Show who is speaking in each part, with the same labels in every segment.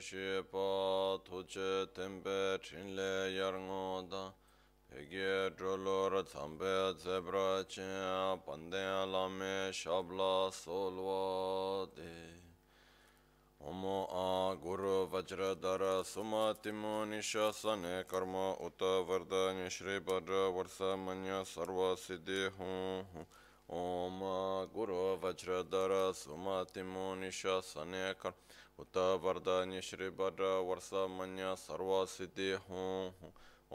Speaker 1: shi pa tu che tenpe chin le yar ngo da pege dro ra tsampe zebra chen panden la me shabla solwa de ओमो आ गुरु वज्रधर सुमतिमो निशसन कर्म उत वरदान श्री भद्र वर्ष मन्य सर्व सिद्धि हूँ ओम गुरु वज्रधर सुमतिमो निशसन कर्म ات وردانی شری بر ورس منیا سرو سدھی ہوں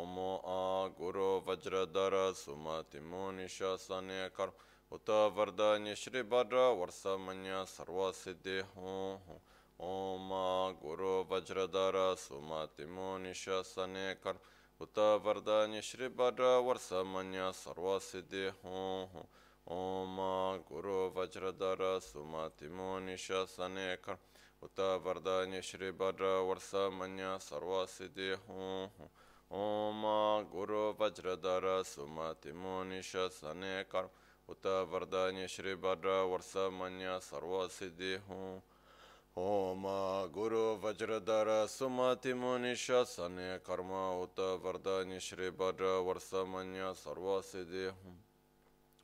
Speaker 1: ام آ گرو وجر در سمتی مونش سن کر ات وردانی شری بر ورس منیا سرو سدھی ہوں اوم آ گرو وجر در سمتی نشا سن کر اتا وردانی شری بر ورسا منیا سرو سدھی ہوں اوم آ گرو وجر در سمتی مونش سن کر उत वरदान्य श्री भद्र वर्ष मन सर्वसिद्धि हूँ ओम गुरु वज्रधर सुमति मुनिष सने कर्म उत वरदान्य श्री भद्र वर्ष मन सर्वसिद्धि हूँ ओम गुरु वज्रधर सुमति मुनिष सने कर्म उत वरदान्य श्री भद्र वर्ष मन सर्वसिद्धि हूँ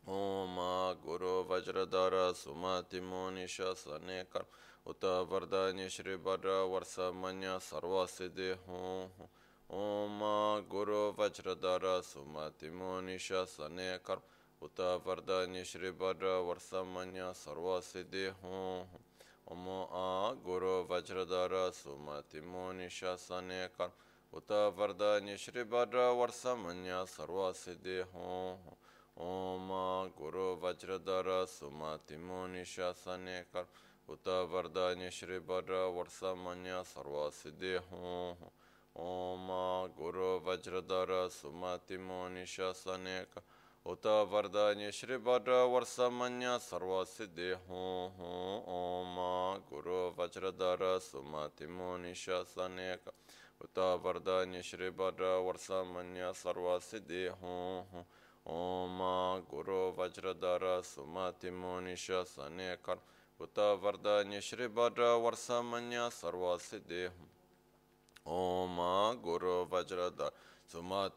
Speaker 1: ओम गुरु वज्रधर सुमति मुनिष सने कर्म اتہ بردانی شری بر ورس منیہ سرو سہ ہوم گور وجر در سما می سنے کرتا بردانی شری بدہ ورس منیہ سرو سی ہوم ا گرو وزر در سما مونی شا سنے کرتا بردانی شری بدہ ور و ور و ور و ورث وجر در سما مونی شا سنے کر اتا وردانی شری بر ورسا منیا سروا سدی ہوں اوم گرو مونی سمتی مونیش سنیک اتا وردانی شری بر ورسا منیا سروا سدی ہوں ہوں اوم گرو مونی سمتی مونیش سنیک اتا وردانی شری بر ورسا منیا سروا سدی ہوں ہوں اوم گرو مونی سمتی مونیش سنیک ات وردا شری بدر ورس منیہ سروسی دے ا گور وزر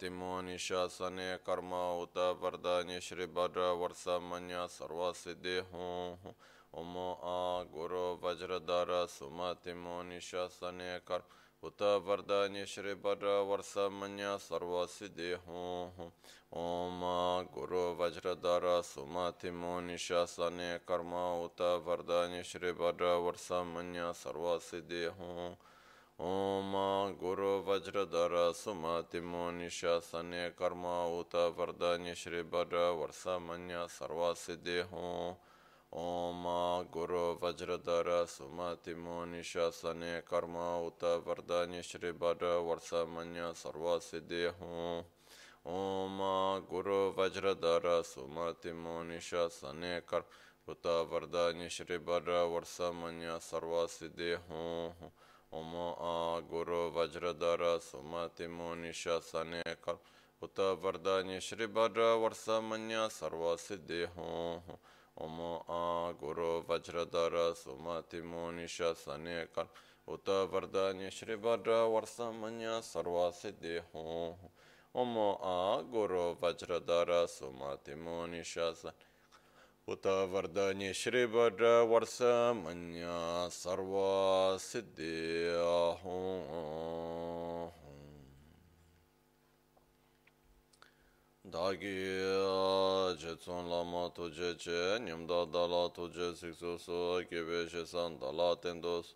Speaker 1: دِم نشا سن کرم اتردا شری بد وس منیہ سروسی دیہ ام آ گرو وزر در سمتی مہ نشا سن کر اتا بردانی شری بر ورسا منیا ورس منیہ ہوں ہوں اوما گرو وجر دارا سما تم نشا اتا اتردانی شری بر ورسا ورس منہ سروسی دیہوں اوما گرو وجر دارا سما تمہا سرم اتردانی شری بر بھر ور منیہ سروسی دیہوں ام گوزر در سما می سنے کم ات بردا نی شری بد ورس منیہ سرو سہ گرو وزر در سمتی مونی سا سنے کم اتردہ شری بر ورس منیہ سرو سیہ ہوم ا گرو وزر در سمتی می سنے کت بردا نی شری بھر وس منیہ سرو سہ ओम आ गुरु वज्रधर सुमति मुनिष सने कर उत वरदान्य श्री वर वर्षमन्य सर्वसिद्धि हों ओम आ गुरु वज्रधर सुमति मुनिष सने उत वरदान्य श्री वर वर्षमन्य सर्वसिद्धि हों dāgī chētsōn lāma tōjē chē nyamdā dālā tōjē sikso sō kēbē shēsān dālā tēndōs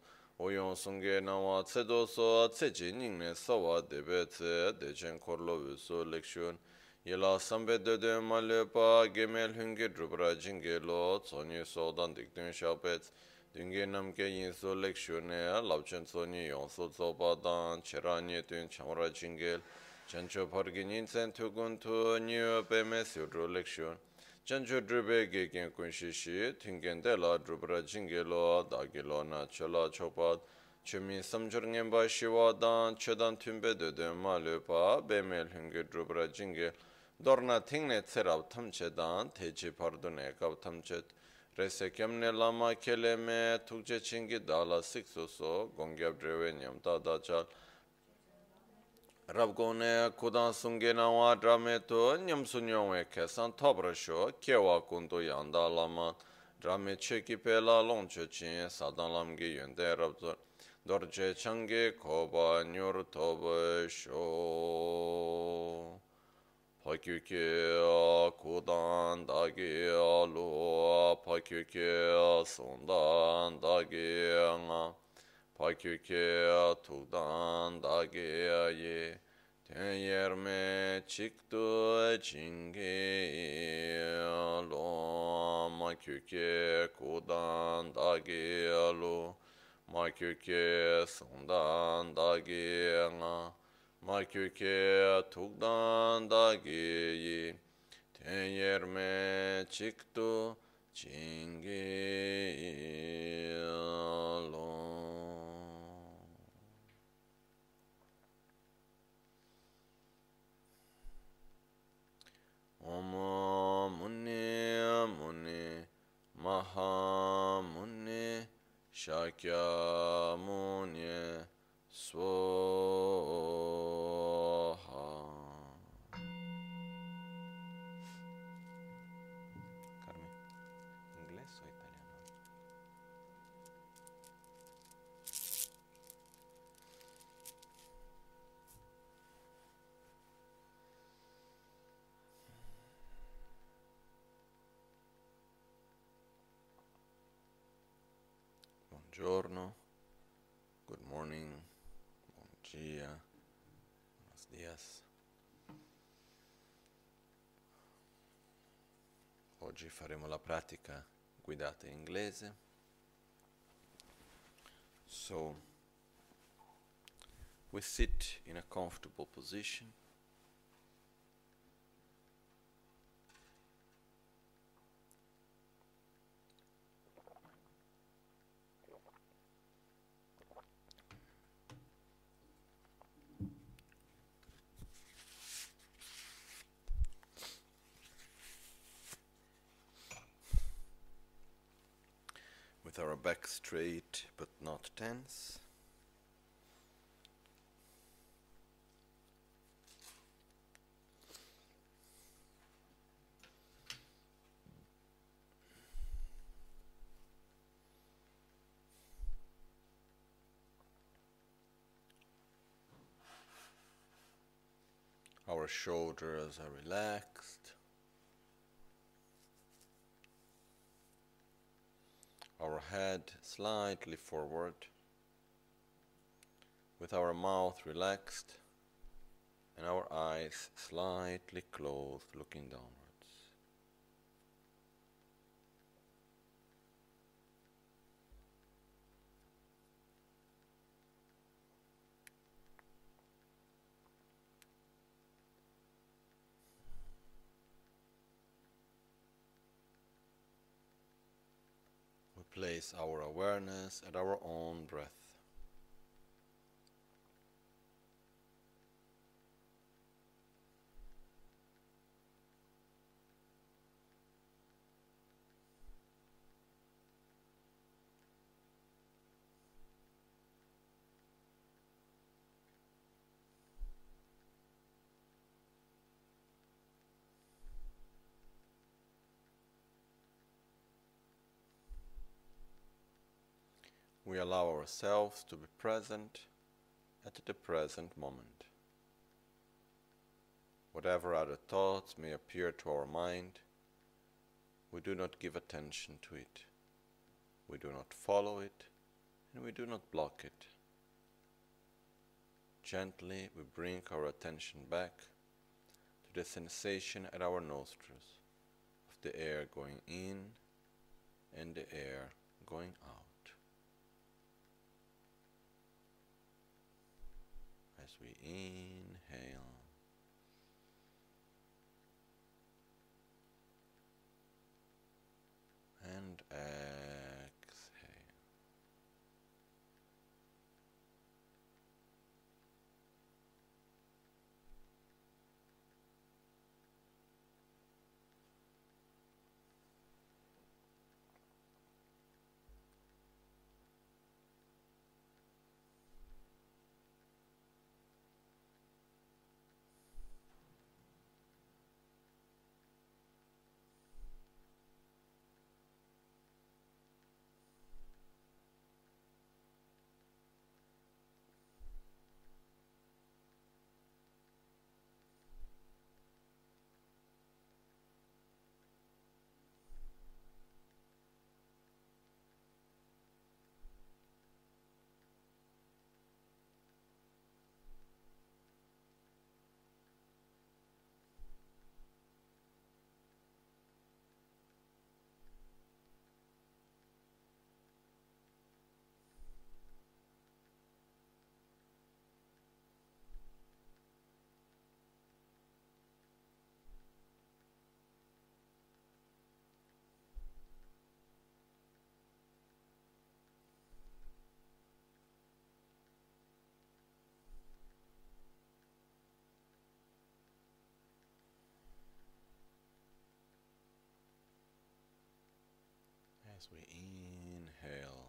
Speaker 1: oyōng sōngē nāwā tsēdō sō tsēchī nīngnē sāwā dēbē tsē dēchēn kōrlō wē sō lēkshūn yelā sāmbē dēdē mā lēpā gēmēl hūngē drupra jīngē lō tsōnyē sōdān dikdēn shāpēc dīngē namkē yīn sō lēkshūnē lāpchēn tsōnyē yōng sō tsōpā dāng chērā nyē tūn chāmrā jīngēl chancho pargi nintsen tukun tu nyo peme siudru lekshu, chancho drube gegen kunshi shi, tingen de la drubra jingi lo, dagi lo na chola chokpa, chumi samchur ngenpa shiwa dan, chodan tunbe dode ma lupa, beme lungi drubra jingi, dorna tingne tserab tamche dan, techi pardune kab tamche, rese kemne lama keleme, tukche chingi dala sikso so, gongyab drewe nyamta dachal, rabgo ne kudan sumge na wa drame to nyam sunyo we kesan tobra sho kewa kundo yanda lama drame cheki pela long che chin sadan lam ge yende rabzo dorje change koba nyur tobe sho. Pakyuke kudan dagi alu pakyuke sundan dagi nga. Pakyukye tukdan dagi ye ten yerme chiktu chingi alu makyukye kudan dagi alu makyukye sundan dagi nga ma kyu ke tuk dan da ge yi ten yer me Mahamuni Shakyamuni Swami Buongiorno, good morning, buon dia, buenos días. Oggi faremo la pratica guidata in inglese. So, we sit in a comfortable position. Straight but not tense. Our shoulders are relaxed. Our head slightly forward, with our mouth relaxed and our eyes slightly closed, looking downwards. We place our awareness at our own breath. We allow ourselves to be present at the present moment. Whatever other thoughts may appear to our mind, we do not give attention to it. We do not follow it, and we do not block it. Gently, we bring our attention back to the sensation at our nostrils of the air going in and the air going out. We inhale. And exhale. As we inhale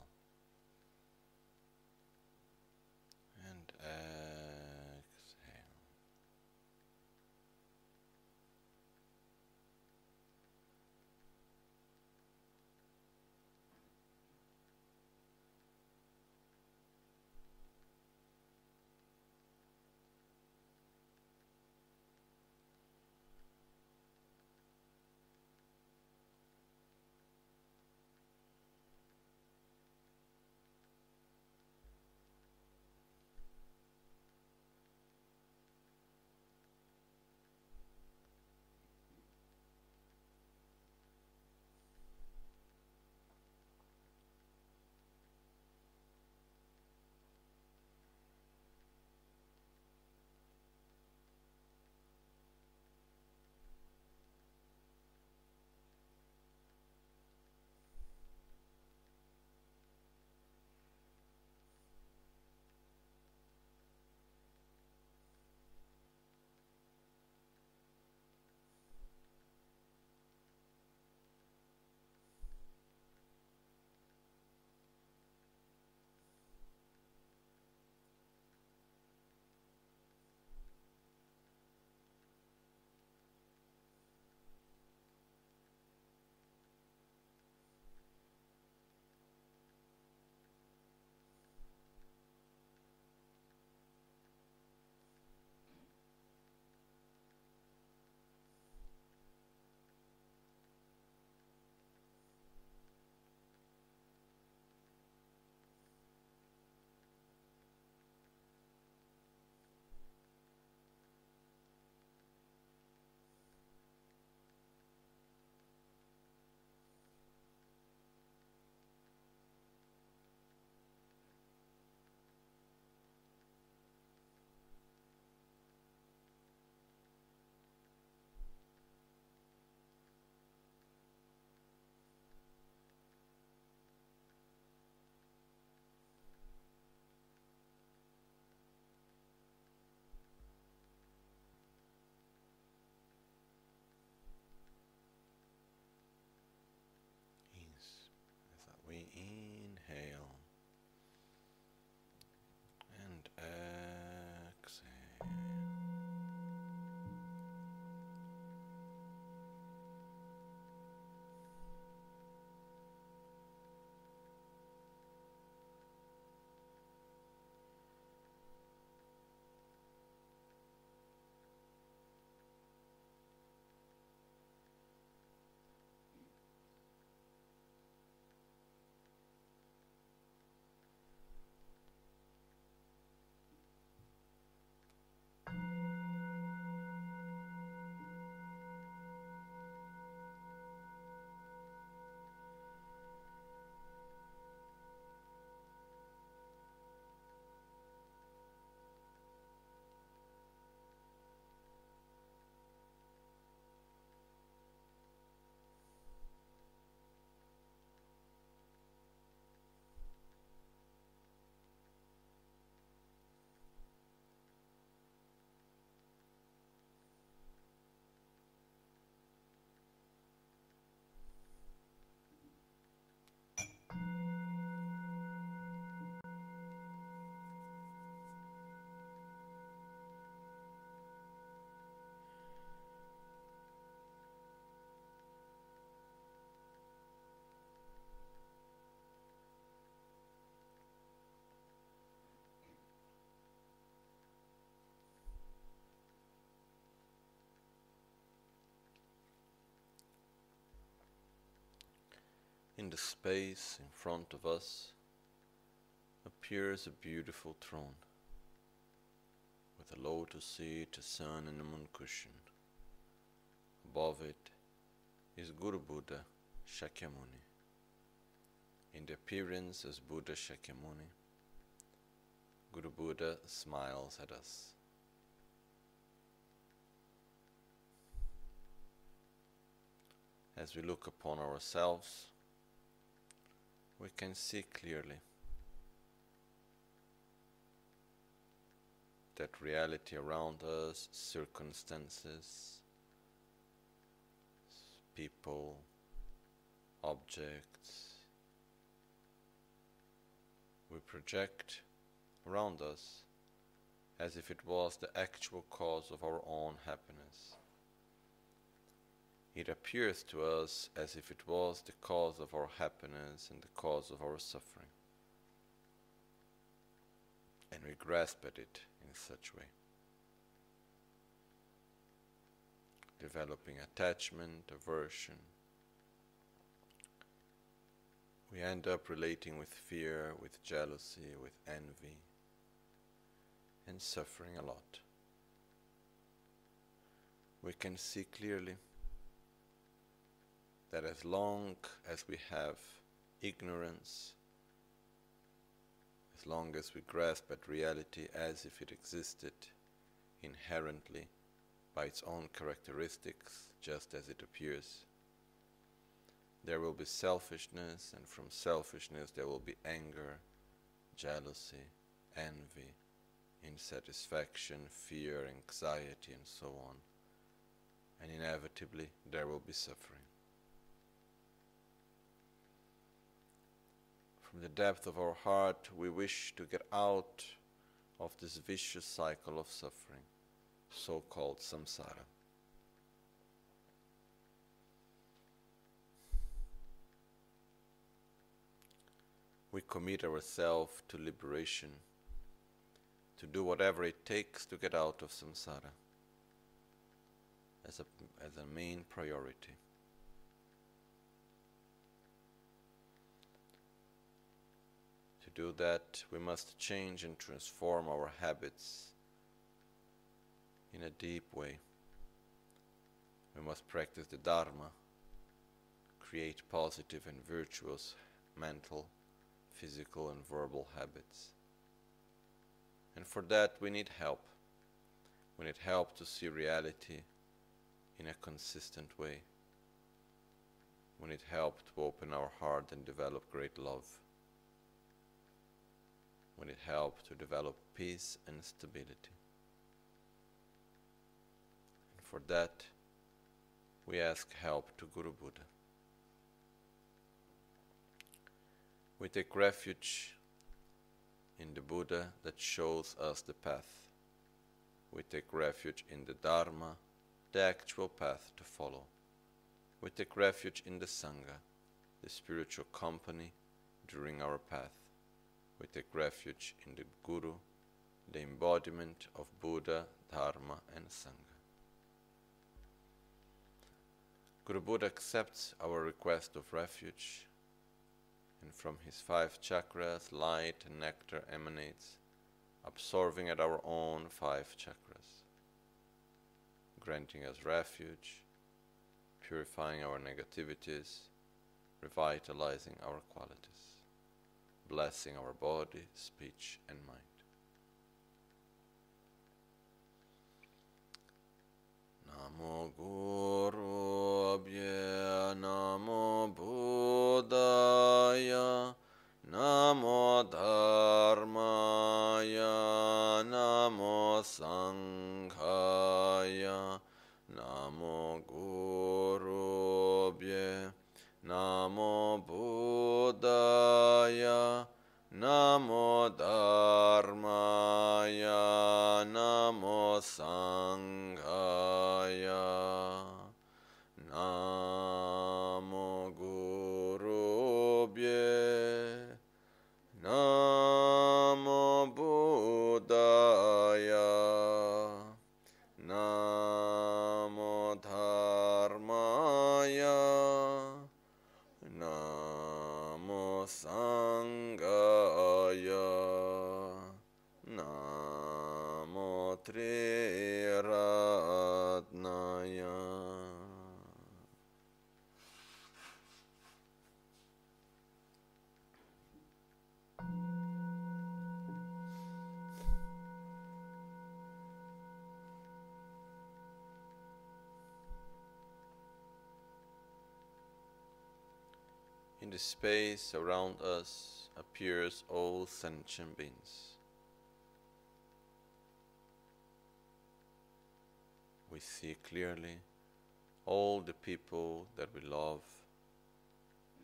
Speaker 1: In the space in front of us appears a beautiful throne with a lotus seat, a sun, and a moon cushion. Above it is Guru Buddha Shakyamuni. In the appearance as Buddha Shakyamuni, Guru Buddha smiles at us. As we look upon ourselves, we can see clearly that reality around us, circumstances, people, objects, we project around us as if it was the actual cause of our own happiness. It appears to us as if it was the cause of our happiness and the cause of our suffering. And we grasp at it in such way. Developing attachment, aversion. We end up relating with fear, with jealousy, with envy, and suffering a lot. We can see clearly that as long as we have ignorance, as long as we grasp at reality as if it existed inherently by its own characteristics, just as it appears, there will be selfishness, and from selfishness there will be anger, jealousy, envy, insatisfaction, fear, anxiety, and so on. And inevitably there will be suffering. From the depth of our heart, we wish to get out of this vicious cycle of suffering, so called samsara. We commit ourselves to liberation, to do whatever it takes to get out of samsara as a, as a main priority. Do that, we must change and transform our habits in a deep way. We must practice the Dharma, create positive and virtuous mental, physical, and verbal habits. And for that, we need help. We need help to see reality in a consistent way. We need help to open our heart and develop great love when it helps to develop peace and stability. And for that, we ask help to Guru Buddha. We take refuge in the Buddha that shows us the path. We take refuge in the Dharma, the actual path to follow. We take refuge in the Sangha, the spiritual company during our path we take refuge in the Guru, the embodiment of Buddha, Dharma, and Sangha. Guru Buddha accepts our request of refuge, and from his five chakras, light and nectar emanates, absorbing at our own five chakras, granting us refuge, purifying our negativities, revitalizing our qualities blessing our body, speech, and mind. Namo Guru Abhya Namo Buddhaya Namo Dharmaya Namo Sanghaya Namo Guru Abhya Namo Buddhaya Namo Dharmaya Namo Sanghaya space around us appears all sentient beings. We see clearly all the people that we love,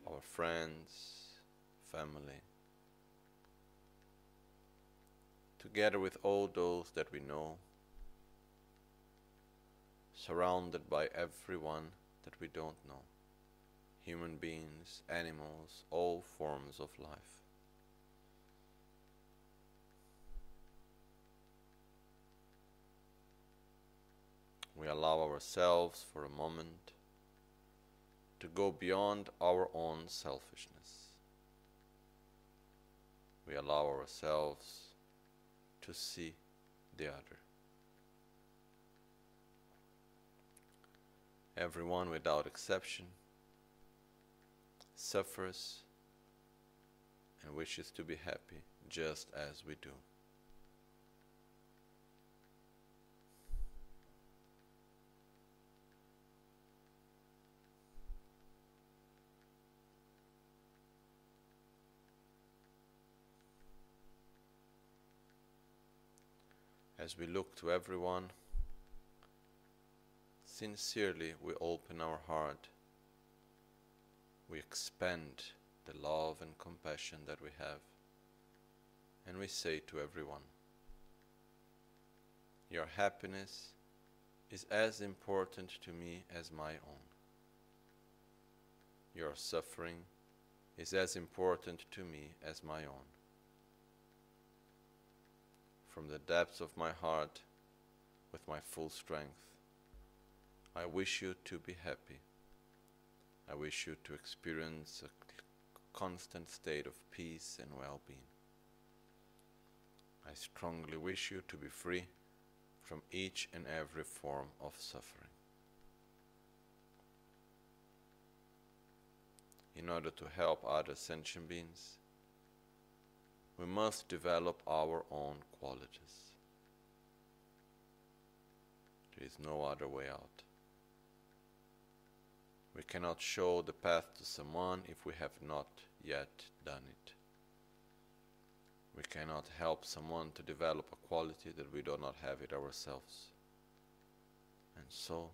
Speaker 1: our friends, family, together with all those that we know, surrounded by everyone that we don't know human beings, animals, all forms of life. We allow ourselves for a moment to go beyond our own selfishness. We allow ourselves to see the other. Everyone without exception suffers and wishes to be happy just as we do. As we look to everyone, sincerely we open our heart we expand the love and compassion that we have, and we say to everyone, Your happiness is as important to me as my own. Your suffering is as important to me as my own. From the depths of my heart, with my full strength, I wish you to be happy. I wish you to experience a constant state of peace and well being. I strongly wish you to be free from each and every form of suffering. In order to help other sentient beings, we must develop our own qualities. There is no other way out. We cannot show the path to someone if we have not yet done it. We cannot help someone to develop a quality that we do not have it ourselves. And so,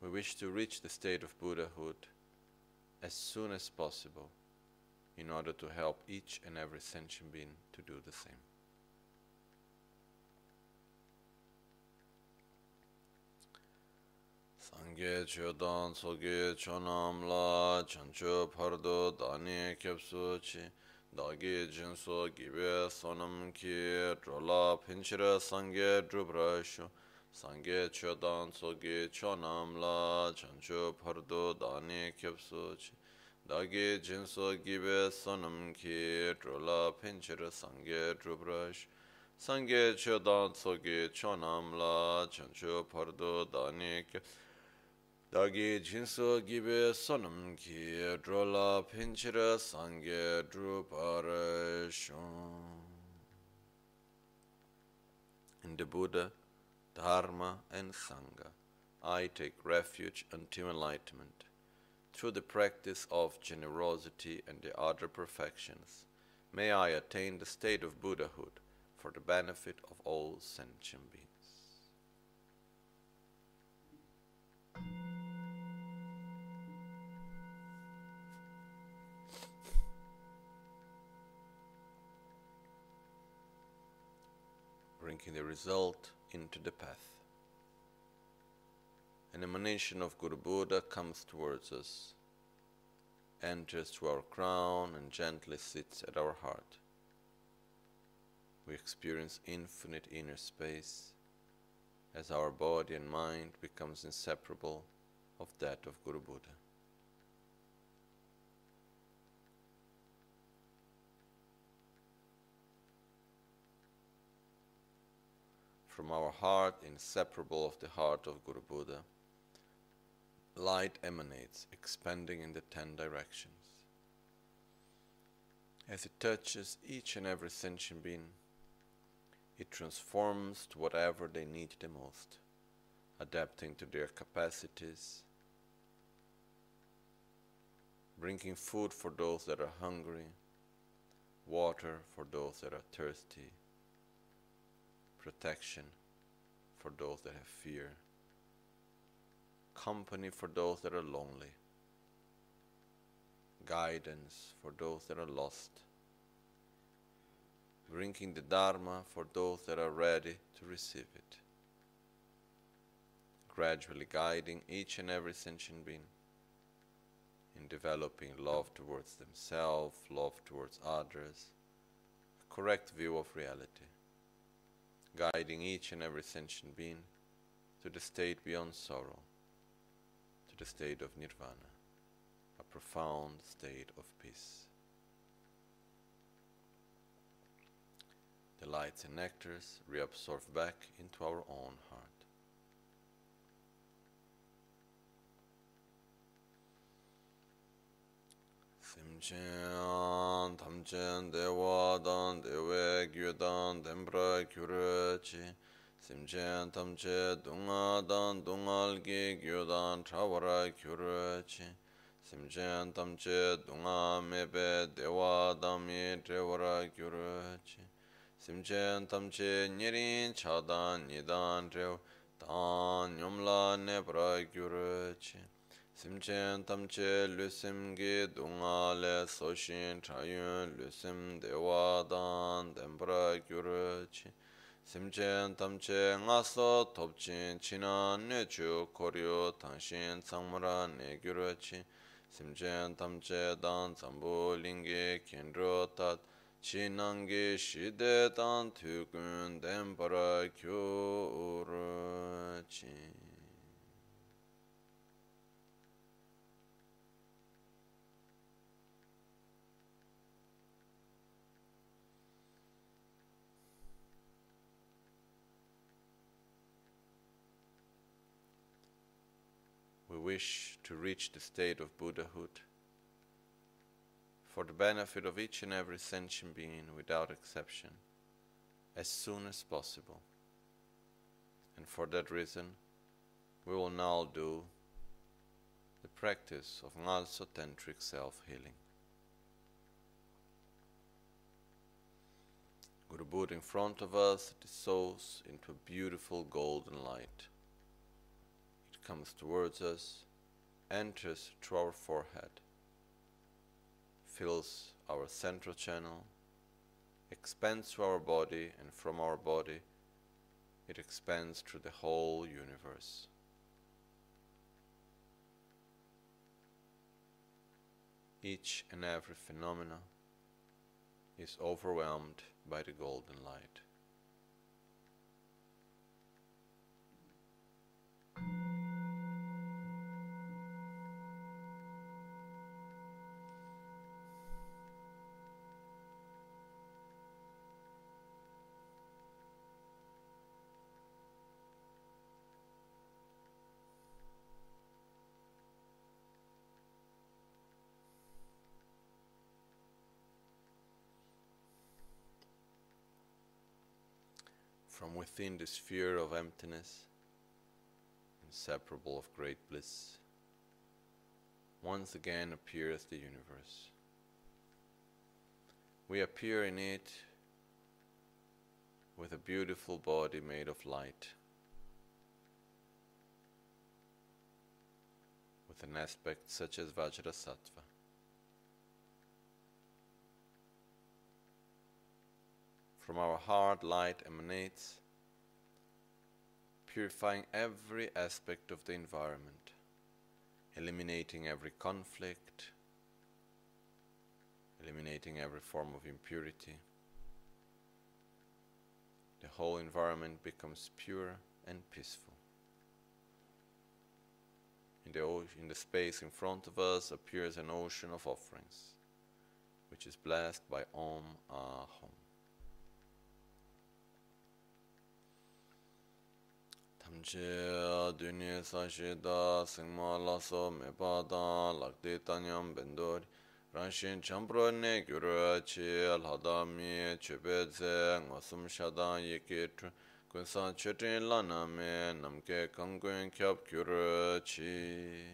Speaker 1: we wish to reach the state of Buddhahood as soon as possible in order to help each and every sentient being to do the same. Sangye chodan soge chonamla chancho pardo dani kyabso chi dagi jinso gibe sonam ki drola pinchira sangye drubra shu sangye chodan soge chonamla chancho pardo dani kyabso chi dagi jinso gibe sonam ki drola pinchira sangye drubra shu sangye chodan soge chonamla chancho pardo dani kyabso dāgi jīnsu gībē sonam ki drola pinchira sangye drupara In the Buddha, Dharma and Sangha, I take refuge until enlightenment. Through the practice of generosity and the other perfections, may I attain the state of Buddhahood for the benefit of all sentient beings. The result into the path. An emanation of Guru Buddha comes towards us, enters to our crown, and gently sits at our heart. We experience infinite inner space as our body and mind becomes inseparable of that of Guru Buddha. From our heart, inseparable of the heart of Guru Buddha, light emanates, expanding in the ten directions. As it touches each and every sentient being, it transforms to whatever they need the most, adapting to their capacities, bringing food for those that are hungry, water for those that are thirsty, protection for those that have fear, company for those that are lonely, guidance for those that are lost, bringing the Dharma for those that are ready to receive it, gradually guiding each and every sentient being in developing love towards themselves, love towards others, a correct view of reality, guiding each and every sentient being to the state beyond sorrow, to the state of nirvana, a profound state of peace. The lights and nectars reabsorb back into our own heart. 탐첸 탐첸 대와단 대외 규단 덤브라 규르치 심첸 탐체 동아단 동알기 규단 차와라 규르치 심첸 탐체 동아메베 대와담이 대와라 규르치 심첸 탐체 니린 차단 니단 대단 뇽라 네브라 규르치. simchen tamche lusim gi dunga le soshin chayun lusim dewa dan dembra gyuru chi. Simchen tamche ngaso topchin china nechu koryo tangshin tsangmara ne gyuru chi. Simchen tamche dan zambu lingi kendro tat. Chi nangi shide dan tukun dembra gyuru chi. Wish to reach the state of Buddhahood for the benefit of each and every sentient being without exception as soon as possible. And for that reason, we will now do the practice of Ngalso-tantric self-healing. Guru Buddha in front of us dissolves into a beautiful golden light comes towards us, enters through our forehead, fills our central channel, expands through our body, and from our body it expands through the whole universe. Each and every phenomena is overwhelmed by the golden light. From within the sphere of emptiness, inseparable of great bliss, once again appears the universe. We appear in it with a beautiful body made of light, with an aspect such as Vajrasattva. From our heart, light emanates, purifying every aspect of the environment, eliminating every conflict, eliminating every form of impurity. The whole environment becomes pure and peaceful. In the, in the space in front of us appears an ocean of offerings, which is blessed by Om Ahom. Che duni sashi da singma laso me pa da lakde tanyam bendori Ranshin champro ne gyuru chi alhadami chebe ze ngosum shadan yeke tru Kunsan chetin lana me namke kangun kyab gyuru chi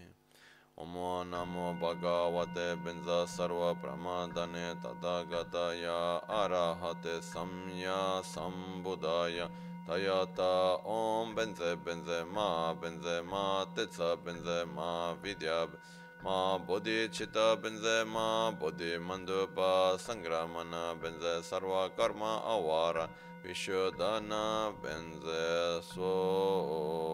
Speaker 1: Omo namo bhagavate benza sarva pramadane tadagata ya arahate samya sambuddhaya Toyota, Om, Benze, benze ma Benzema, Tezza, Benzema, Vidya, Ma, Bodhi Chitta Benze Ma Bodhi, Mandupa, Sangramana, Benze, Sarva, Karma, Awara, Vishodana, Benze, Soha.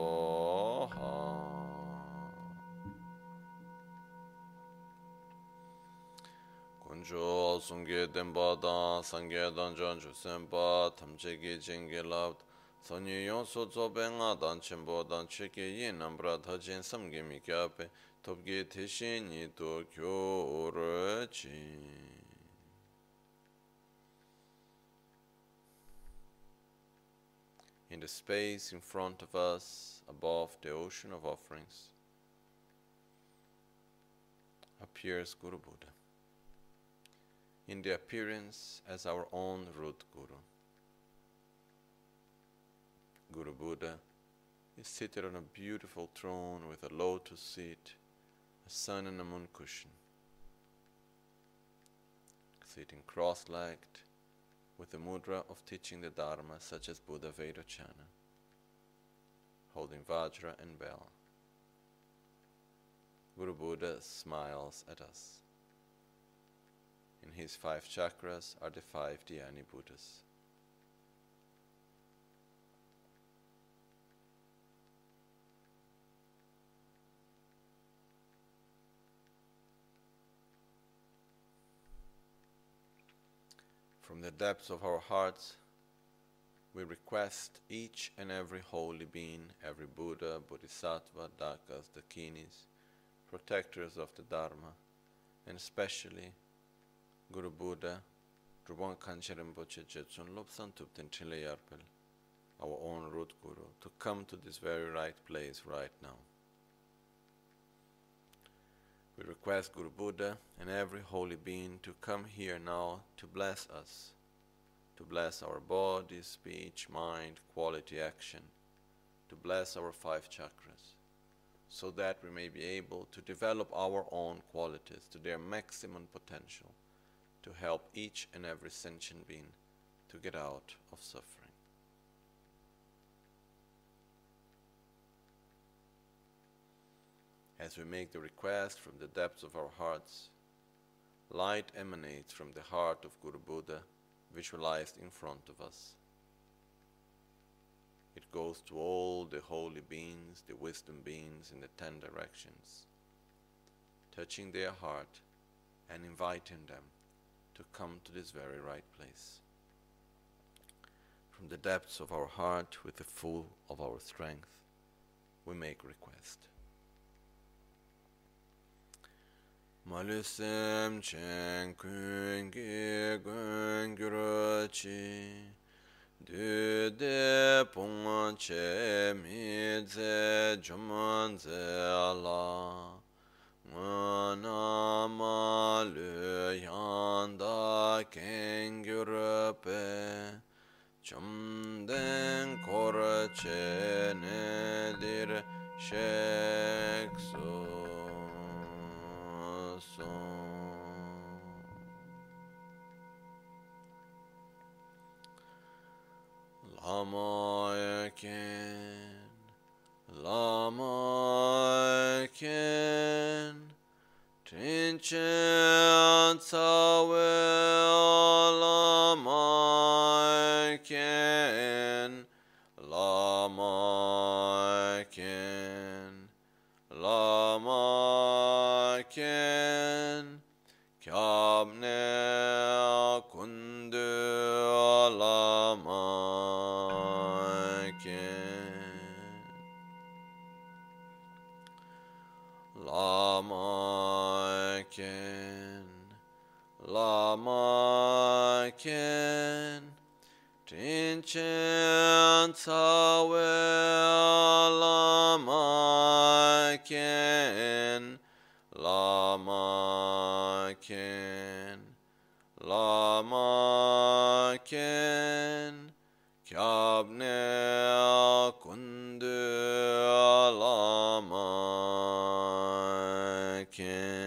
Speaker 1: Kunjo, Sungye, Denpa, Dan, Sangye, Danjan, Jusenpa, Tamchegi, Jengi, Lavd, lab yon so zobe nga dan chenpo dan cheke yin nambra tajin samge mi kyape topge teshin ni to kyo ore chi In the space in front of us, above the ocean of offerings, appears Guru Buddha in the appearance as our own root Guru. Guru Buddha is seated on a beautiful throne with a lotus seat, a sun and a moon cushion. Sitting cross legged with the mudra of teaching the Dharma, such as Buddha Vairocana, holding Vajra and bell. Guru Buddha smiles at us. In his five chakras are the five Dhyani Buddhas. From the depths of our hearts, we request each and every holy being, every Buddha, Bodhisattva, Dakas, Dakinis, protectors of the Dharma, and especially Guru Buddha, Drupal Gangchen Rinpoche Jetsun Lobsan Tupten Chile Yarpel, our own root Guru, to come to this very right place right now. We request Guru Buddha and every holy being to come here now to bless us, to bless our body, speech, mind, quality action, to bless our five chakras, so that we may be able to develop our own qualities to their maximum potential to help each and every sentient being to get out of suffering. As we make the request from the depths of our hearts, light emanates from the heart of Guru Buddha, visualized in front of us. It goes to all the holy beings, the wisdom beings in the ten directions, touching their heart and inviting them to come to this very right place. From the depths of our heart, with the full of our strength, we make request. Malüsem çen küngi güngürüçi Düde punga çemi ze cuman ze ala. Ngana malü yanda kengürüpe Çumden korçenedir şeksu shekso Lama eken Lama ken Trinchen Tsawe Lama ken Lama ken Lama ken Kyabne kundu Lama ken Lama ken, Lama ken, Tinchen Tsawe Lama Lama ken, Lama ken, Kyabne kundu Lama ken.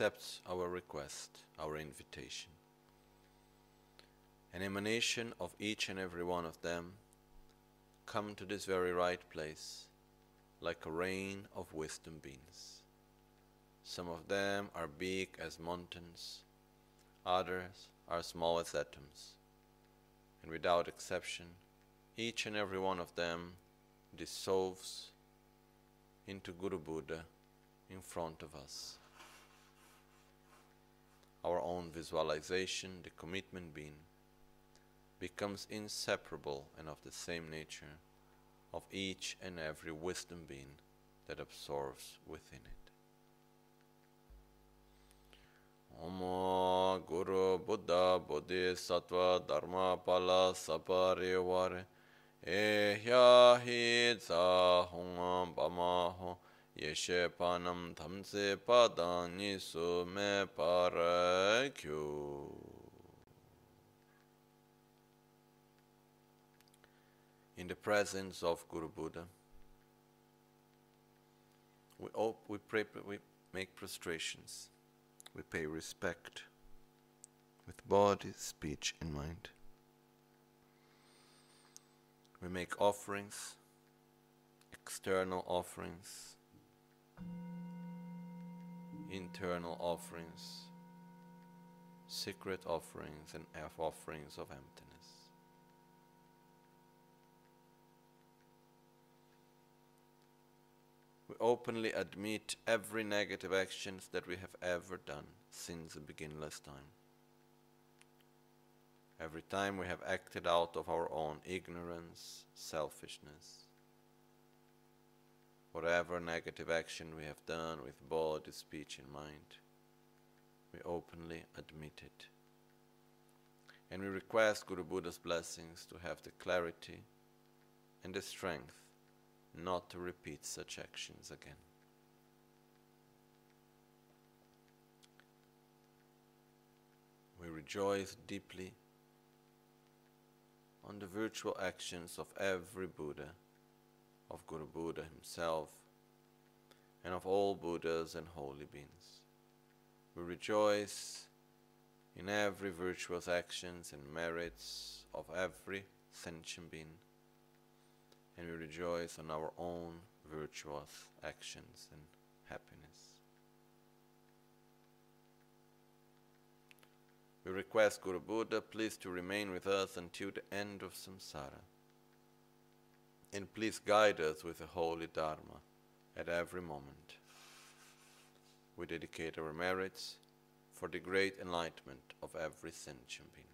Speaker 1: Accepts our request, our invitation. An emanation of each and every one of them come to this very right place like a rain of wisdom beings. Some of them are big as mountains, others are small as atoms, and without exception, each and every one of them dissolves into Guru Buddha in front of us. Our own visualization, the commitment being, becomes inseparable and of the same nature of each and every wisdom being that absorbs within it. Om Guru Buddha Bodhisattva Dharma Pala eh bama ho yeshe panam tamse para. In the presence of Guru Buddha, we, we, pray, we make prostrations, we pay respect with body, speech, and mind. We make offerings, external offerings, internal offerings, secret offerings, and F offerings of emptiness. We openly admit every negative actions that we have ever done since the beginningless time. Every time we have acted out of our own ignorance, selfishness, whatever negative action we have done with body, speech, and mind, we openly admit it. And we request Guru Buddha's blessings to have the clarity and the strength not to repeat such actions again. We rejoice deeply on the virtual actions of every Buddha, of Guru Buddha himself, and of all Buddhas and holy beings. We rejoice in every virtuous actions and merits of every sentient being, and we rejoice on our own virtuous actions and happiness. We request Guru Buddha please to remain with us until the end of samsara. And please guide us with the holy Dharma at every moment. We dedicate our merits for the great enlightenment of every sentient being.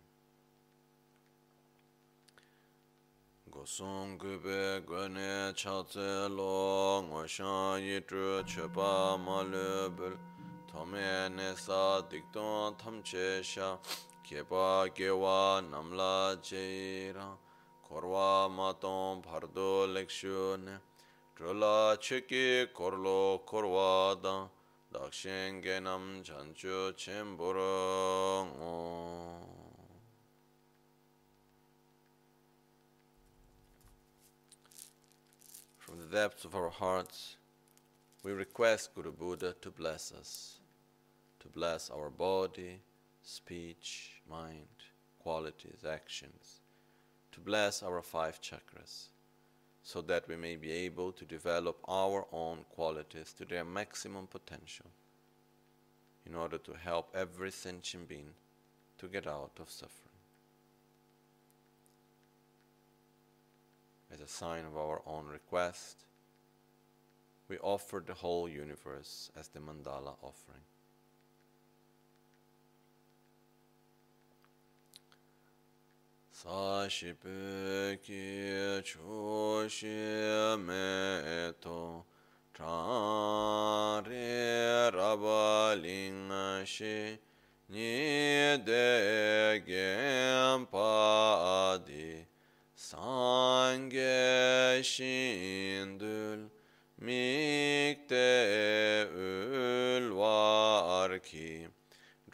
Speaker 1: Gosong gube gwane chatse lo ngoshan yitru chepa malubul tome nesa dikton tamche sha kepa gewa namla jera korwa pardo cheki korlo korwa genam From the depths of our hearts, we request Guru Buddha to bless us, to bless our body, speech, mind, qualities, actions, to bless our five chakras, so that we may be able to develop our own qualities to their maximum potential in order to help every sentient being to get out of suffering. As a sign of our own request, we offer the whole universe as the mandala offering. 사시베 기 초시 메토 차레 라발링시 니데겐 파디 상게 신들 mikte ulvarki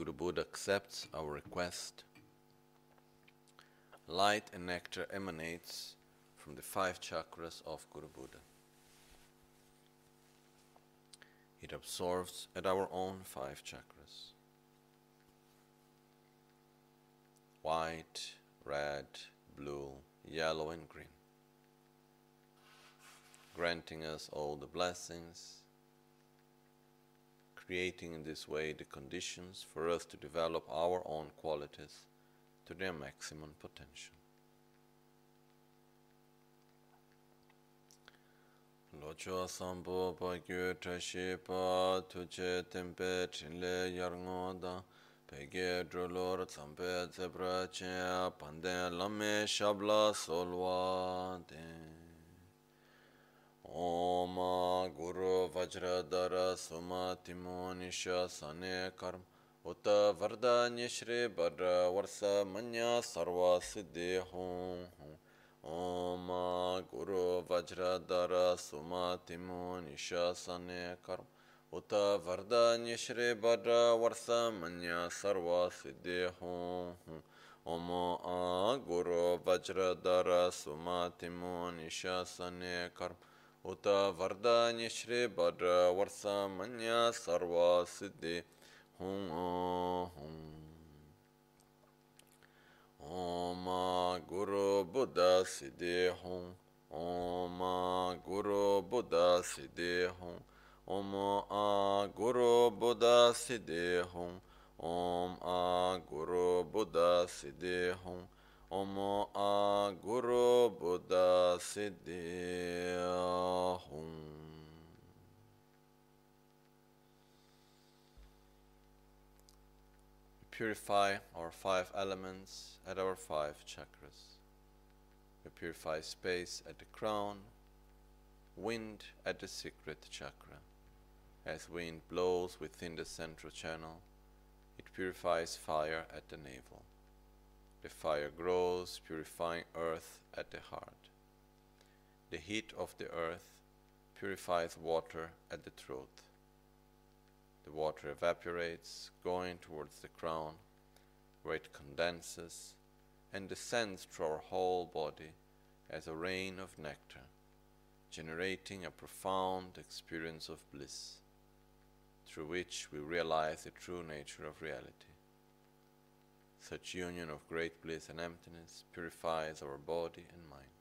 Speaker 1: Guru Buddha accepts our request, light and nectar emanates from the five chakras of Guru Buddha. It absorbs at our own five chakras white, red, blue, yellow, and green, granting us all the blessings creating in this way the conditions for us to develop our own qualities to their maximum potential. Locho sambo pa gyu trashi pa tuje tempe chinle yarngoda pege drolor tsampe zebra che pande lame shabla solwa den. ओम गुरु वज्रधर सुमतिमो निशने कर्म उत वरदान्य श्री वर वर्ष मन्य सर्व सिद्धि हूँ ओम गुरु वज्रधर सुमतिमो निशने कर्म उत वरदान्य श्री वर वर्ष मन्य सर्व सिद्धि हूँ ओम गुरु वज्रधर सुमतिमो निशने कर्म उत वरदान्य श्री वर वर्षमन्य सर्व सिद्धि हूँ हूँ ओम गुरु बुद्ध सिद्धि हूँ ओम गुरु बुद्ध सिद्धि हूँ ओम आ गुरु बुद्ध सिद्धि हूँ ओम आ गुरु बुद्ध सिद्धि हूँ Om A Guru Buddha Siddhi purify our five elements at our five chakras. We purify space at the crown, wind at the secret chakra. As wind blows within the central channel, it purifies fire at the navel. The fire grows, purifying earth at the heart. The heat of the earth purifies water at the throat. The water evaporates, going towards the crown, where it condenses and descends through our whole body as a rain of nectar, generating a profound experience of bliss, through which we realize the true nature of reality. Such union of great bliss and emptiness purifies our body and mind.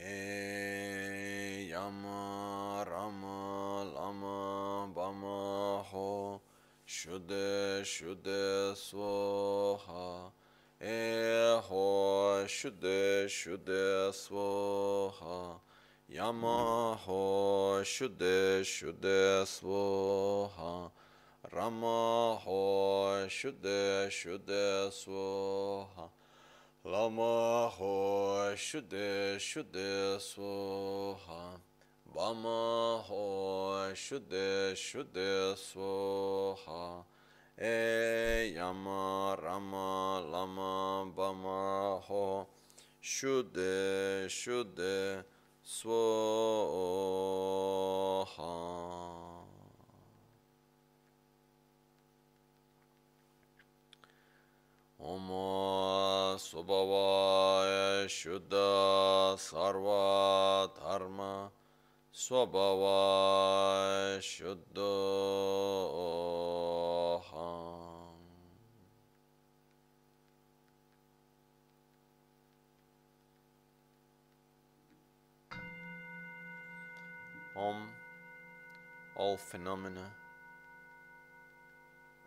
Speaker 1: E yama rama lama bama ho shude shude swaha e ho shude shude swaha yama ho shude shude swaha. Rama ho shude shude swaha. Lama ho shude shude swaha. Bama ho shude shude swaha. E yama rama lama bama ho shude shude swaha Om Swabhava Shuddha Sarva Dharma Swabhava Shuddha Om, all phenomena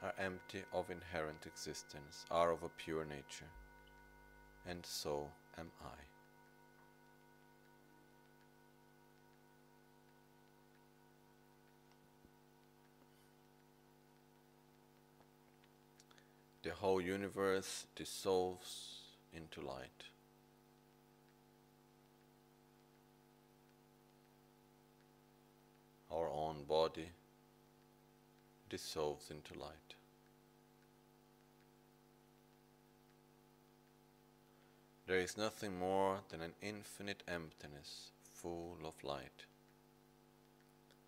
Speaker 1: are empty of inherent existence, are of a pure nature, and so am I. The whole universe dissolves into light. Our own body dissolves into light. There is nothing more than an infinite emptiness full of light,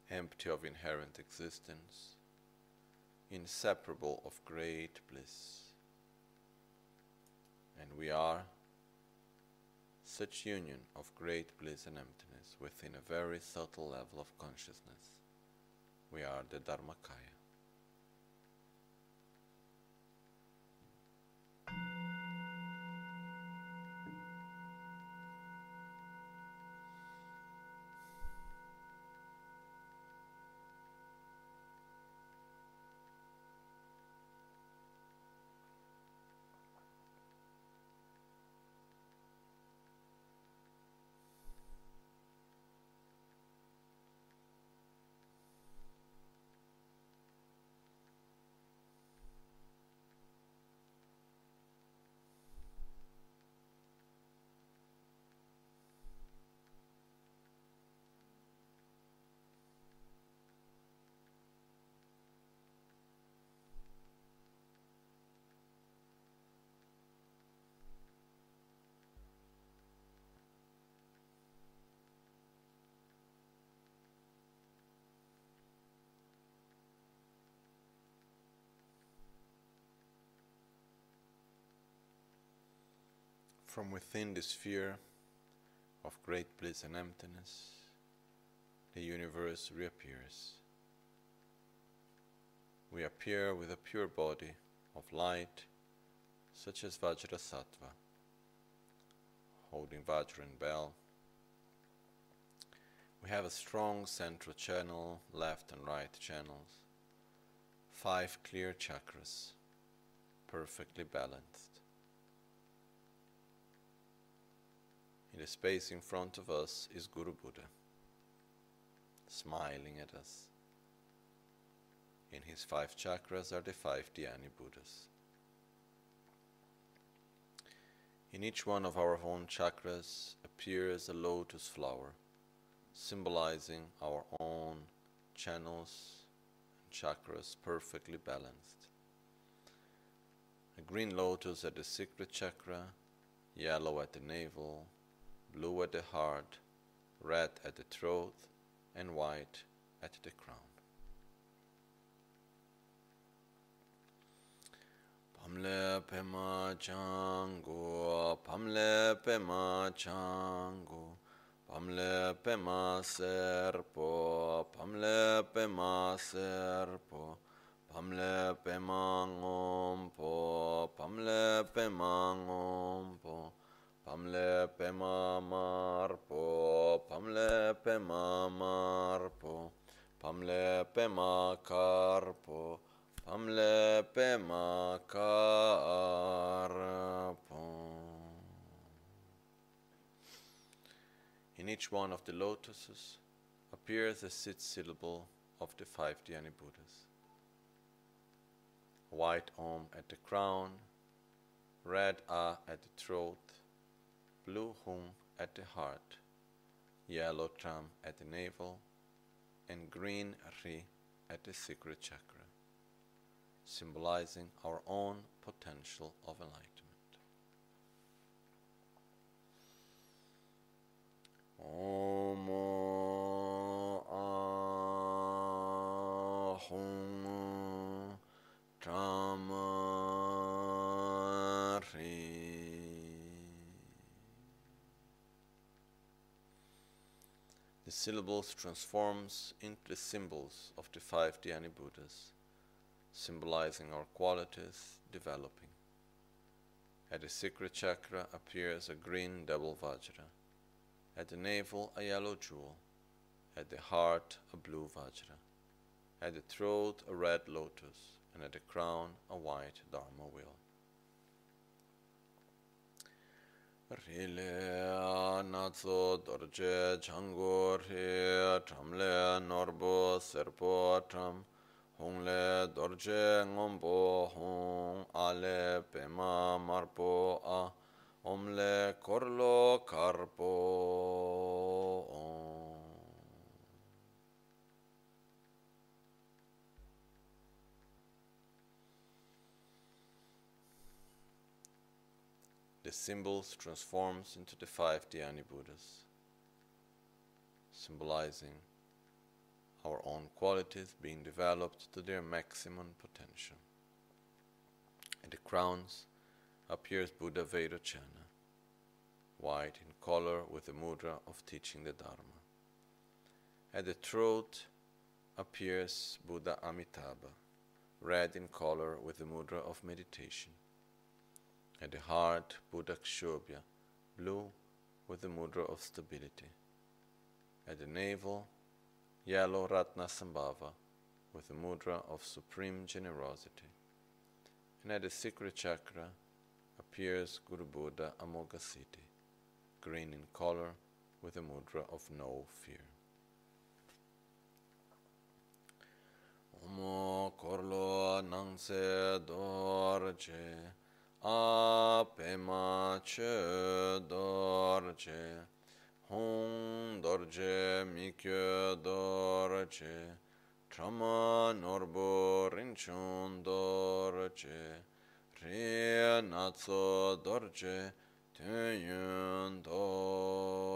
Speaker 1: empty of inherent existence, inseparable of great bliss. And we are such union of great bliss and emptiness within a very subtle level of consciousness. We are the Dharmakaya. From within the sphere of great bliss and emptiness, the universe reappears. We appear with a pure body of light, such as Vajrasattva, holding Vajra and bell. We have a strong central channel, left and right channels, five clear chakras, perfectly balanced. In the space in front of us is Guru Buddha, smiling at us. In his five chakras are the five Dhyani Buddhas. In each one of our own chakras appears a lotus flower, symbolizing our own channels and chakras perfectly balanced. A green lotus at the secret chakra, yellow at the navel, blue at the heart, red at the throat, and white at the crown. Pamle pema changu, pamle pema changu, pamle pema serpo, pamle pema serpo, pamle pema ngompo, pamle pema ngompo. Pamle pema marpo, pamle pema marpo, pamle pema carpo, pamle pema carpo. In each one of the lotuses appears a sixth syllable of the five Dhyani Buddhas. White Om at the crown, red A at the throat, blue hum at the heart, yellow tram at the navel, and green ri at the secret chakra, symbolizing our own potential of enlightenment. Om Ahum syllables transforms into the symbols of the five Dhyani Buddhas, symbolizing our qualities developing. At the secret chakra appears a green double vajra, at the navel a yellow jewel, at the heart a blue vajra, at the throat a red lotus, and at the crown a white dharma wheel. rile natso dorje chango re tamle norbo serpo tam hongle dorje ngombo hong ale pema marpo a. Omle korlo karpo. Symbols transforms into the five Dhyani Buddhas, symbolizing our own qualities being developed to their maximum potential. At the crowns appears Buddha Vairocana, white in color with the mudra of teaching the Dharma. At the throat appears Buddha Amitabha, red in color with the mudra of meditation. At the heart, Buddha Akshobhya, blue with the mudra of stability. At the navel, yellow Ratna Sambhava with the mudra of supreme generosity. And at the secret chakra appears Guru Buddha Amoghasiddhi, green in color with the mudra of no fear. Omo korlo nangse dorje, apema che dorje, hong dorje mikyo dorje, trama norbo rinchon dorje, re natso dorje, tenyun dorje.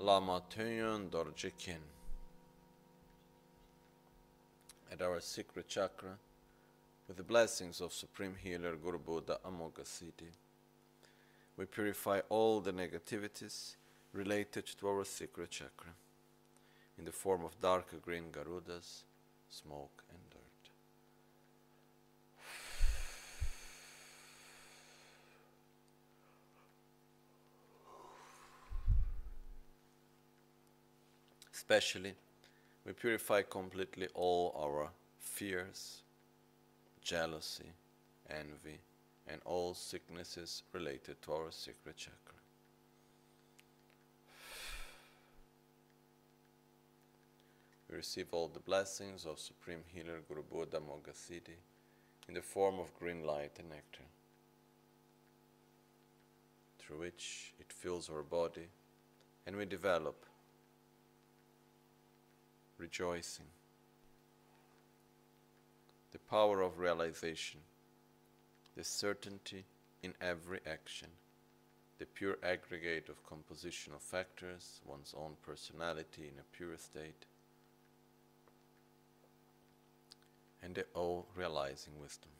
Speaker 1: Lama Kin. At our secret chakra, with the blessings of Supreme Healer Guru Buddha Amoghasiddhi, we purify all the negativities related to our secret chakra in the form of dark green garudas, smoke, and dirt. Especially, we purify completely all our fears, jealousy, envy, and all sicknesses related to our secret chakra. We receive all the blessings of Supreme Healer Guru Buddha Amoghasiddhi in the form of green light and nectar, through which it fills our body and we develop rejoicing, the power of realization, the certainty in every action, the pure aggregate of composition of factors, one's own personality in a pure state, and the all realizing wisdom.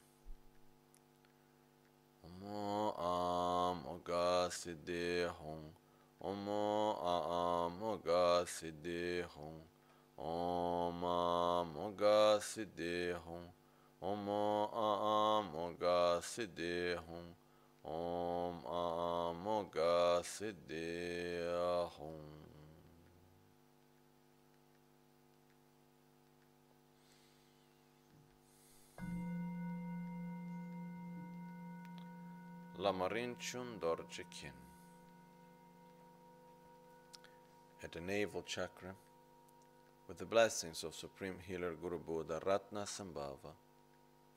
Speaker 1: Omo am oga hong. Omo am oga hong. Om am oga siddhi hong. Omo am oga siddhi hong. Om am oga siddhi. Lamarinchun Dorje Kin. At the navel chakra, with the blessings of Supreme Healer Guru Buddha Ratna Sambhava,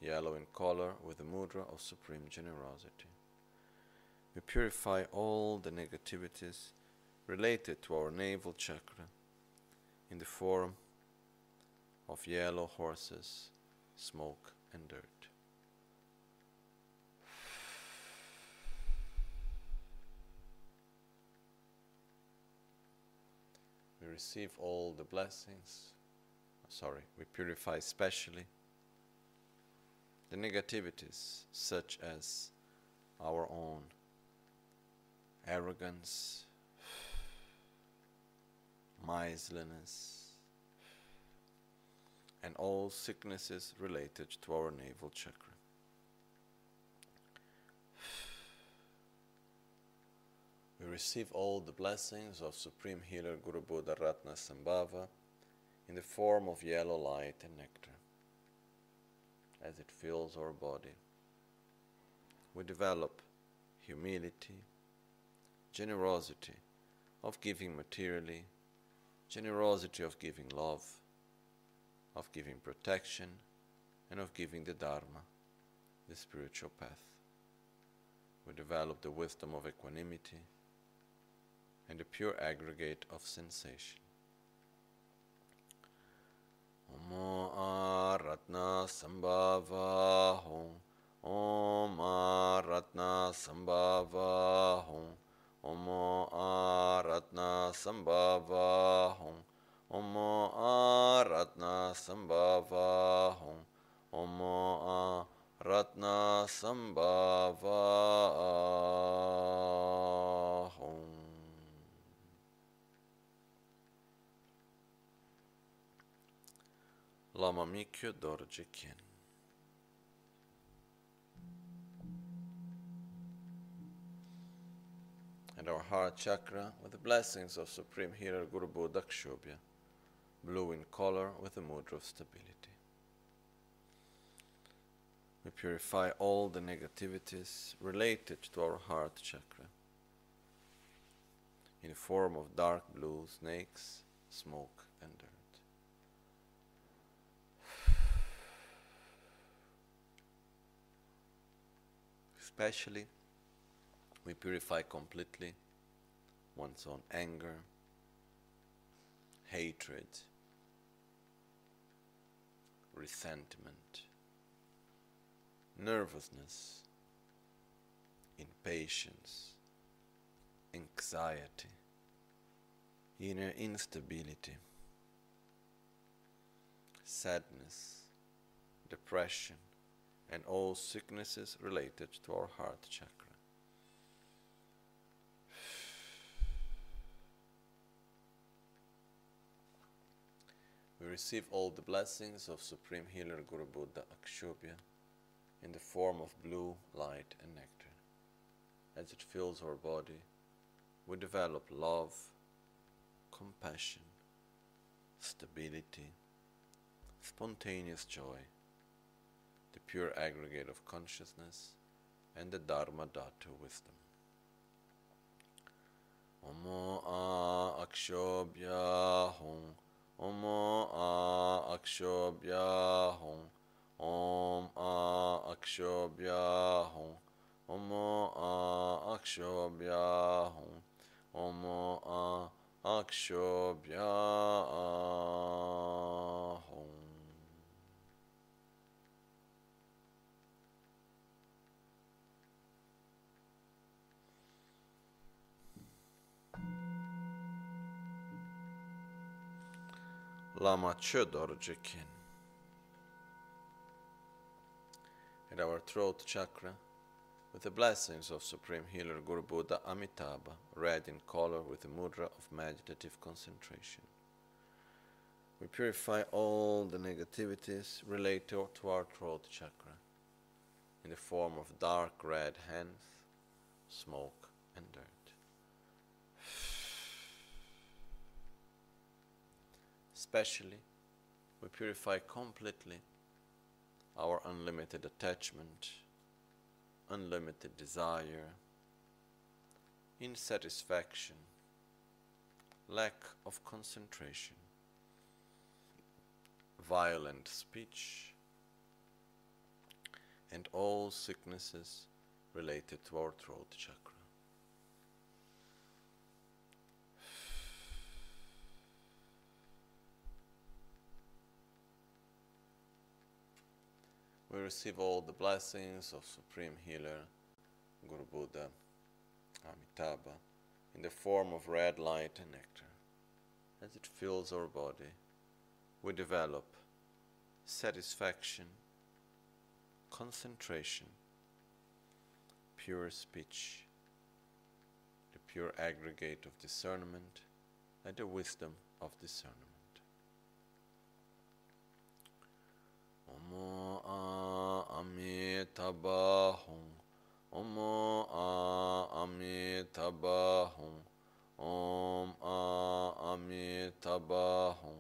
Speaker 1: yellow in color with the mudra of supreme generosity. We purify all the negativities related to our navel chakra in the form of yellow horses, smoke, and dirt. Receive all the blessings. Sorry, we purify specially the negativities, such as our own arrogance, miserliness, and all sicknesses related to our navel chakra. We receive all the blessings of Supreme Healer Guru Buddha Ratna Sambhava in the form of yellow light and nectar as it fills our body. We develop humility, generosity of giving materially, generosity of giving love, of giving protection, and of giving the Dharma, the spiritual path. We develop the wisdom of equanimity and a pure aggregate of sensation. Om Aratna Sambhava Hum Om Aratna Sambhava Hum Om Aratna Sambhava Hum Om Aratna Sambhava Hum Om Aratna Sambhava Lama Mikyo Dorje Kyen and our heart chakra with the blessings of Supreme Healer Guru Buddha Akshobhya, blue in color with the mudra of stability. We purify all the negativities related to our heart chakra in the form of dark blue snakes, smoke, and dirt. Especially. We purify completely one's own anger, hatred, resentment, nervousness, impatience, anxiety, inner instability, sadness, depression, and all sicknesses related to our heart chakra. We receive all the blessings of Supreme Healer Guru Buddha Akshobhya in the form of blue light and nectar. As it fills our body, we develop love, compassion, stability, spontaneous joy, the pure aggregate of consciousness, and the Dharma Dhatu wisdom. Omo a akshobhya hum Om A Akshobhya Hum Om A Akshobhya Hum Om A Akshobhya Hum Om A Akshobhya Hum Lama Chodor Jekin. And our throat chakra, with the blessings of Supreme Healer Guru Buddha Amitabha, red in color with the mudra of meditative concentration. We purify all the negativities related to our throat chakra in the form of dark red hands, smoke, and dirt. Especially, we purify completely our unlimited attachment, unlimited desire, insatisfaction, lack of concentration, violent speech, and all sicknesses related to our throat chakra. We receive all the blessings of Supreme Healer, Guru Buddha, Amitabha, in the form of red light and nectar. As it fills our body, we develop satisfaction, concentration, pure speech, the pure aggregate of discernment, and the wisdom of discernment. Omo a amitabahum. Omo a amitabahum. Om a amitabahum.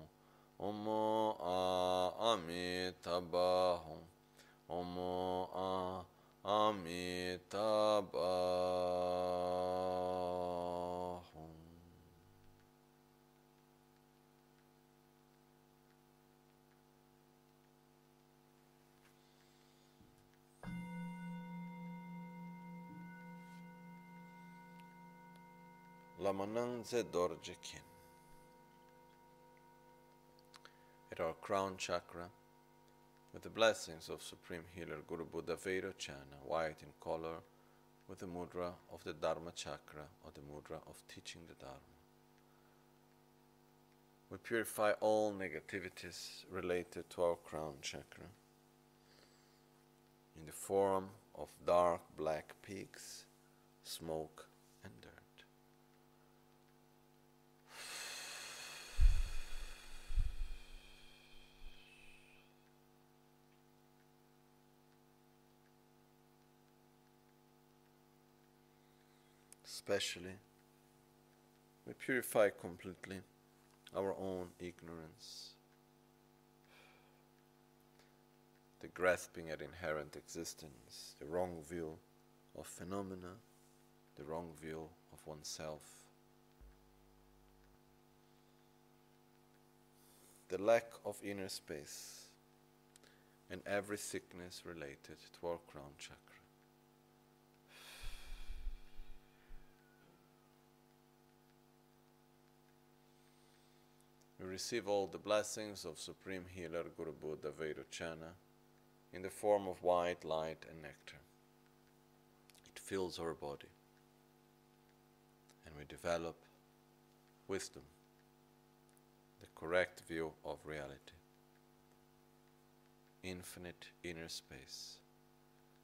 Speaker 1: Omo a amitabahum. Omo a amitabahum. Lamanang Dorje Kin. At our crown chakra, with the blessings of Supreme Healer Guru Buddha Chana, white in color, with the mudra of the Dharma chakra or the mudra of teaching the Dharma. We purify all negativities related to our crown chakra in the form of dark black peaks, smoke, and dirt. Especially, we purify completely our own ignorance, the grasping at inherent existence, the wrong view of phenomena, the wrong view of oneself. The lack of inner space and every sickness related to our crown chakra. We receive all the blessings of Supreme Healer Guru Buddha Vairochana in the form of white light and nectar. It fills our body and we develop wisdom, the correct view of reality, infinite inner space,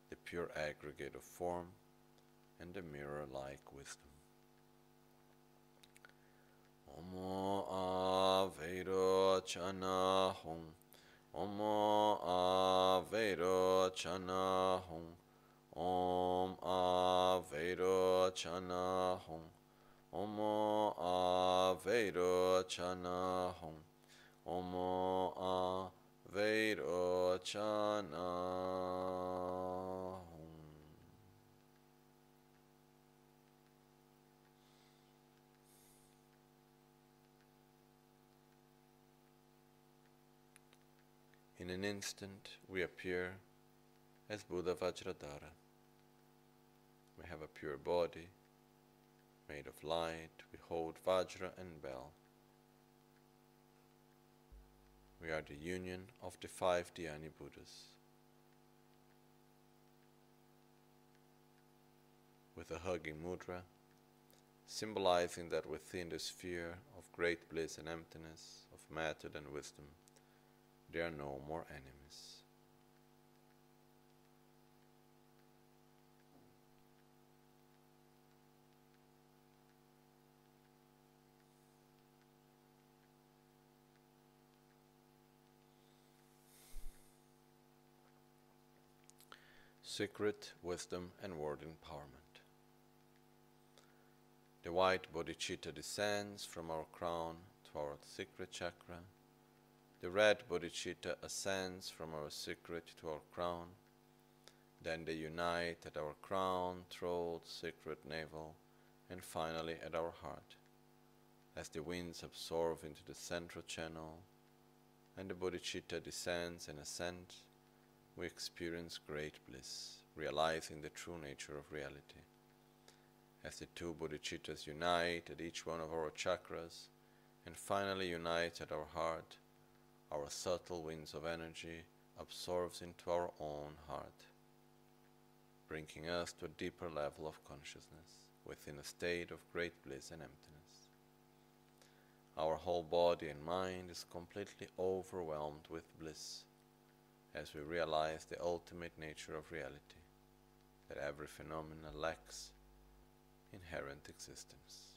Speaker 1: the pure aggregate of form, and the mirror like wisdom. Omo Aveiro Chana Hong. Omo Aveiro Chana Hong. Om Aveiro Chana Hong. Omo Aveiro Chana Hong. Omo Aveiro Chana Hong. In an instant, we appear as Buddha Vajradhara. We have a pure body made of light. We hold Vajra and bell. We are the union of the five Dhyani Buddhas. With a hugging mudra, symbolizing that within the sphere of great bliss and emptiness, of method and wisdom, there are no more enemies. Secret wisdom and word empowerment. The white bodhicitta descends from our crown to our secret chakra the red bodhicitta ascends from our secret to our crown. Then they unite at our crown, throat, secret navel, and finally at our heart. As the winds absorb into the central channel and the bodhicitta descends and ascends, we experience great bliss, realizing the true nature of reality. As the two bodhicittas unite at each one of our chakras and finally unite at our heart, our subtle winds of energy absorbs into our own heart, bringing us to a deeper level of consciousness within a state of great bliss and emptiness. Our whole body and mind is completely overwhelmed with bliss as we realize the ultimate nature of reality, that every phenomenon lacks inherent existence.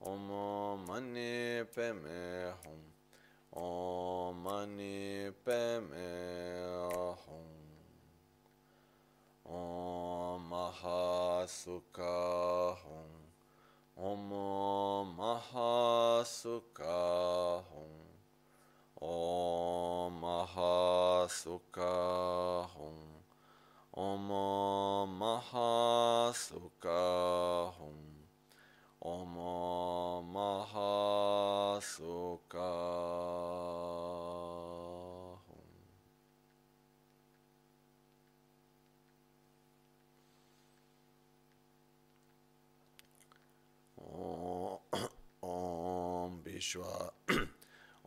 Speaker 1: Om Mani Padme Hum. Om Mani Padme Hum. Om Mahasukha Hum. Om Mahasukha Hum. Om Mahasukha Hum. Om Mahasukha Hum. مہاسوک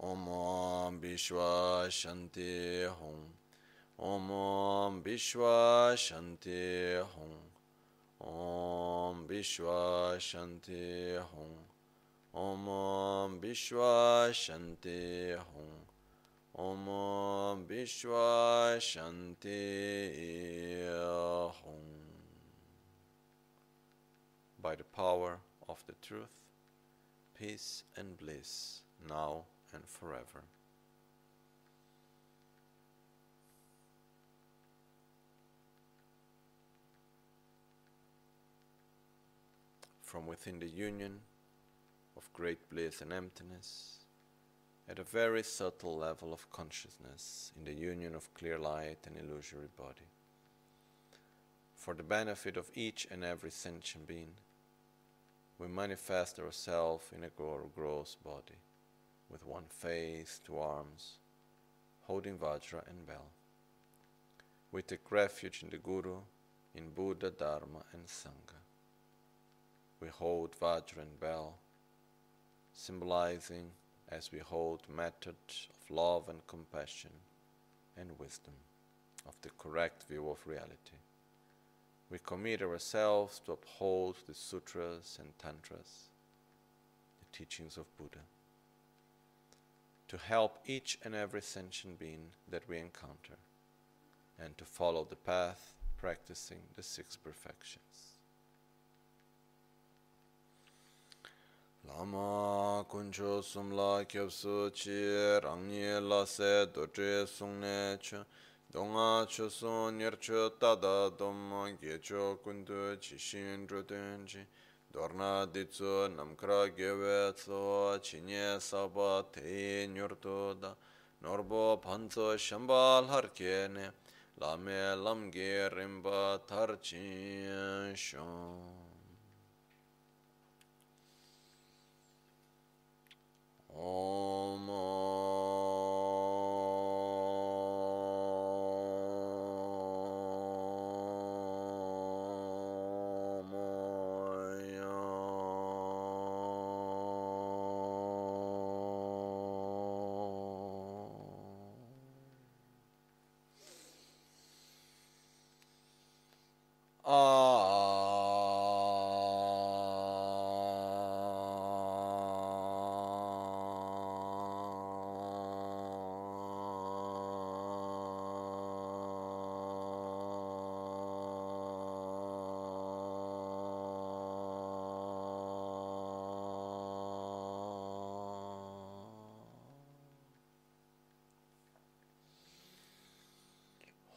Speaker 1: اماشنت ہوم بھیشوا سنتے ہوم Vishwa Shanti Hum. Om Om Shanti Hum. Om Shanti Hum. By the power of the truth, peace and bliss, now and forever. From within the union of great bliss and emptiness, at a very subtle level of consciousness, in the union of clear light and illusory body, for the benefit of each and every sentient being, we manifest ourselves in a gross body, with one face, two arms, holding Vajra and bell. We take refuge in the Guru, in Buddha, Dharma, and Sangha. We hold Vajra and bell, symbolizing as we hold method of love and compassion and wisdom of the correct view of reality. We commit ourselves to uphold the sutras and tantras, the teachings of Buddha, to help each and every sentient being that we encounter, and to follow the path practicing the six perfections. lama kuncho sumla kyabsu chi rangye la se doje sungne cha donga cho sun nircho tada dom gecho kundu chi shin druten chi. Dorna ditsu namkra gewe tso chi nye saba te nyurto da. Norbo panso shambal harke ne. Lame lamge rimba tar shon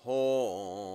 Speaker 1: home.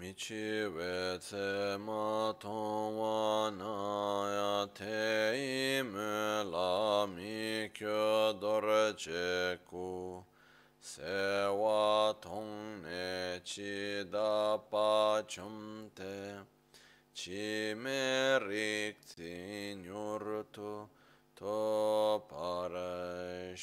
Speaker 1: Michi wetse ma tongwa na ya te ime la mi kyo che ku se wa tong ne chi da pa chum te chi me rik nyur tu to pare.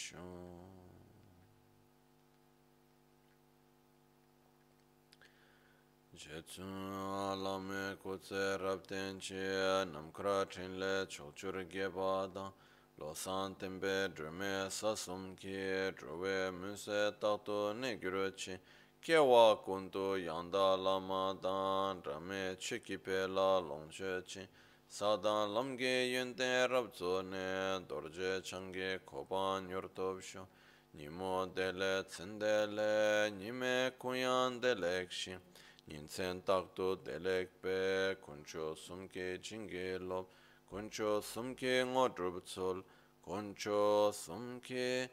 Speaker 1: Chetsun alame kutse rabten che namkra chinle chokchur gebada losan tembe drume sasum ki druwe muse takto ne chi kewa kuntu yanda lama dan rame chikipe la longche chi sadan lamge yunten rabzo ne dorje change koban yurtobsho nimo dele tsindele nime kunyan delekshi Takto sumke jinge lop sumke tsol sumke.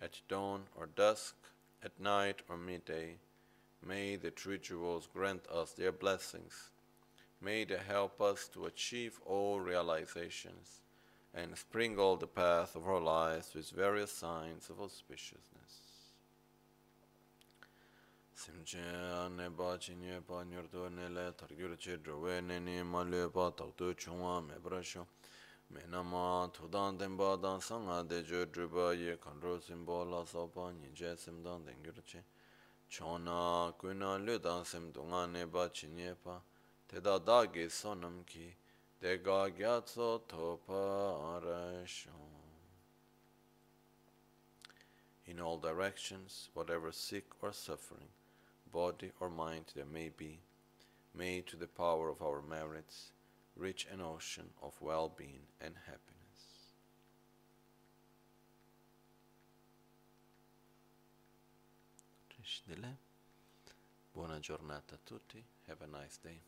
Speaker 1: At dawn or dusk, at night or midday, may the true jewels grant us their blessings. May they help us to achieve all realizations and sprinkle the path of our lives with various signs of auspiciousness. Simche ane ba chinye pa nyurdo ne le targyur che drowe ne ni ma le pa takto chungwa me brasho. Me na ma tudan den ba dan sanga de jo druba ye kanro simbo la so pa nyinje simdan den gyur che chona kuna lu dan sim dunga ne ba chinye pa. Teda da ge sonam ki Dega gyatso topa In all directions, whatever sick or suffering, body or mind there may be, may to the power of our merits reach an ocean of well-being and happiness. Buona giornata a tutti. Have a nice day.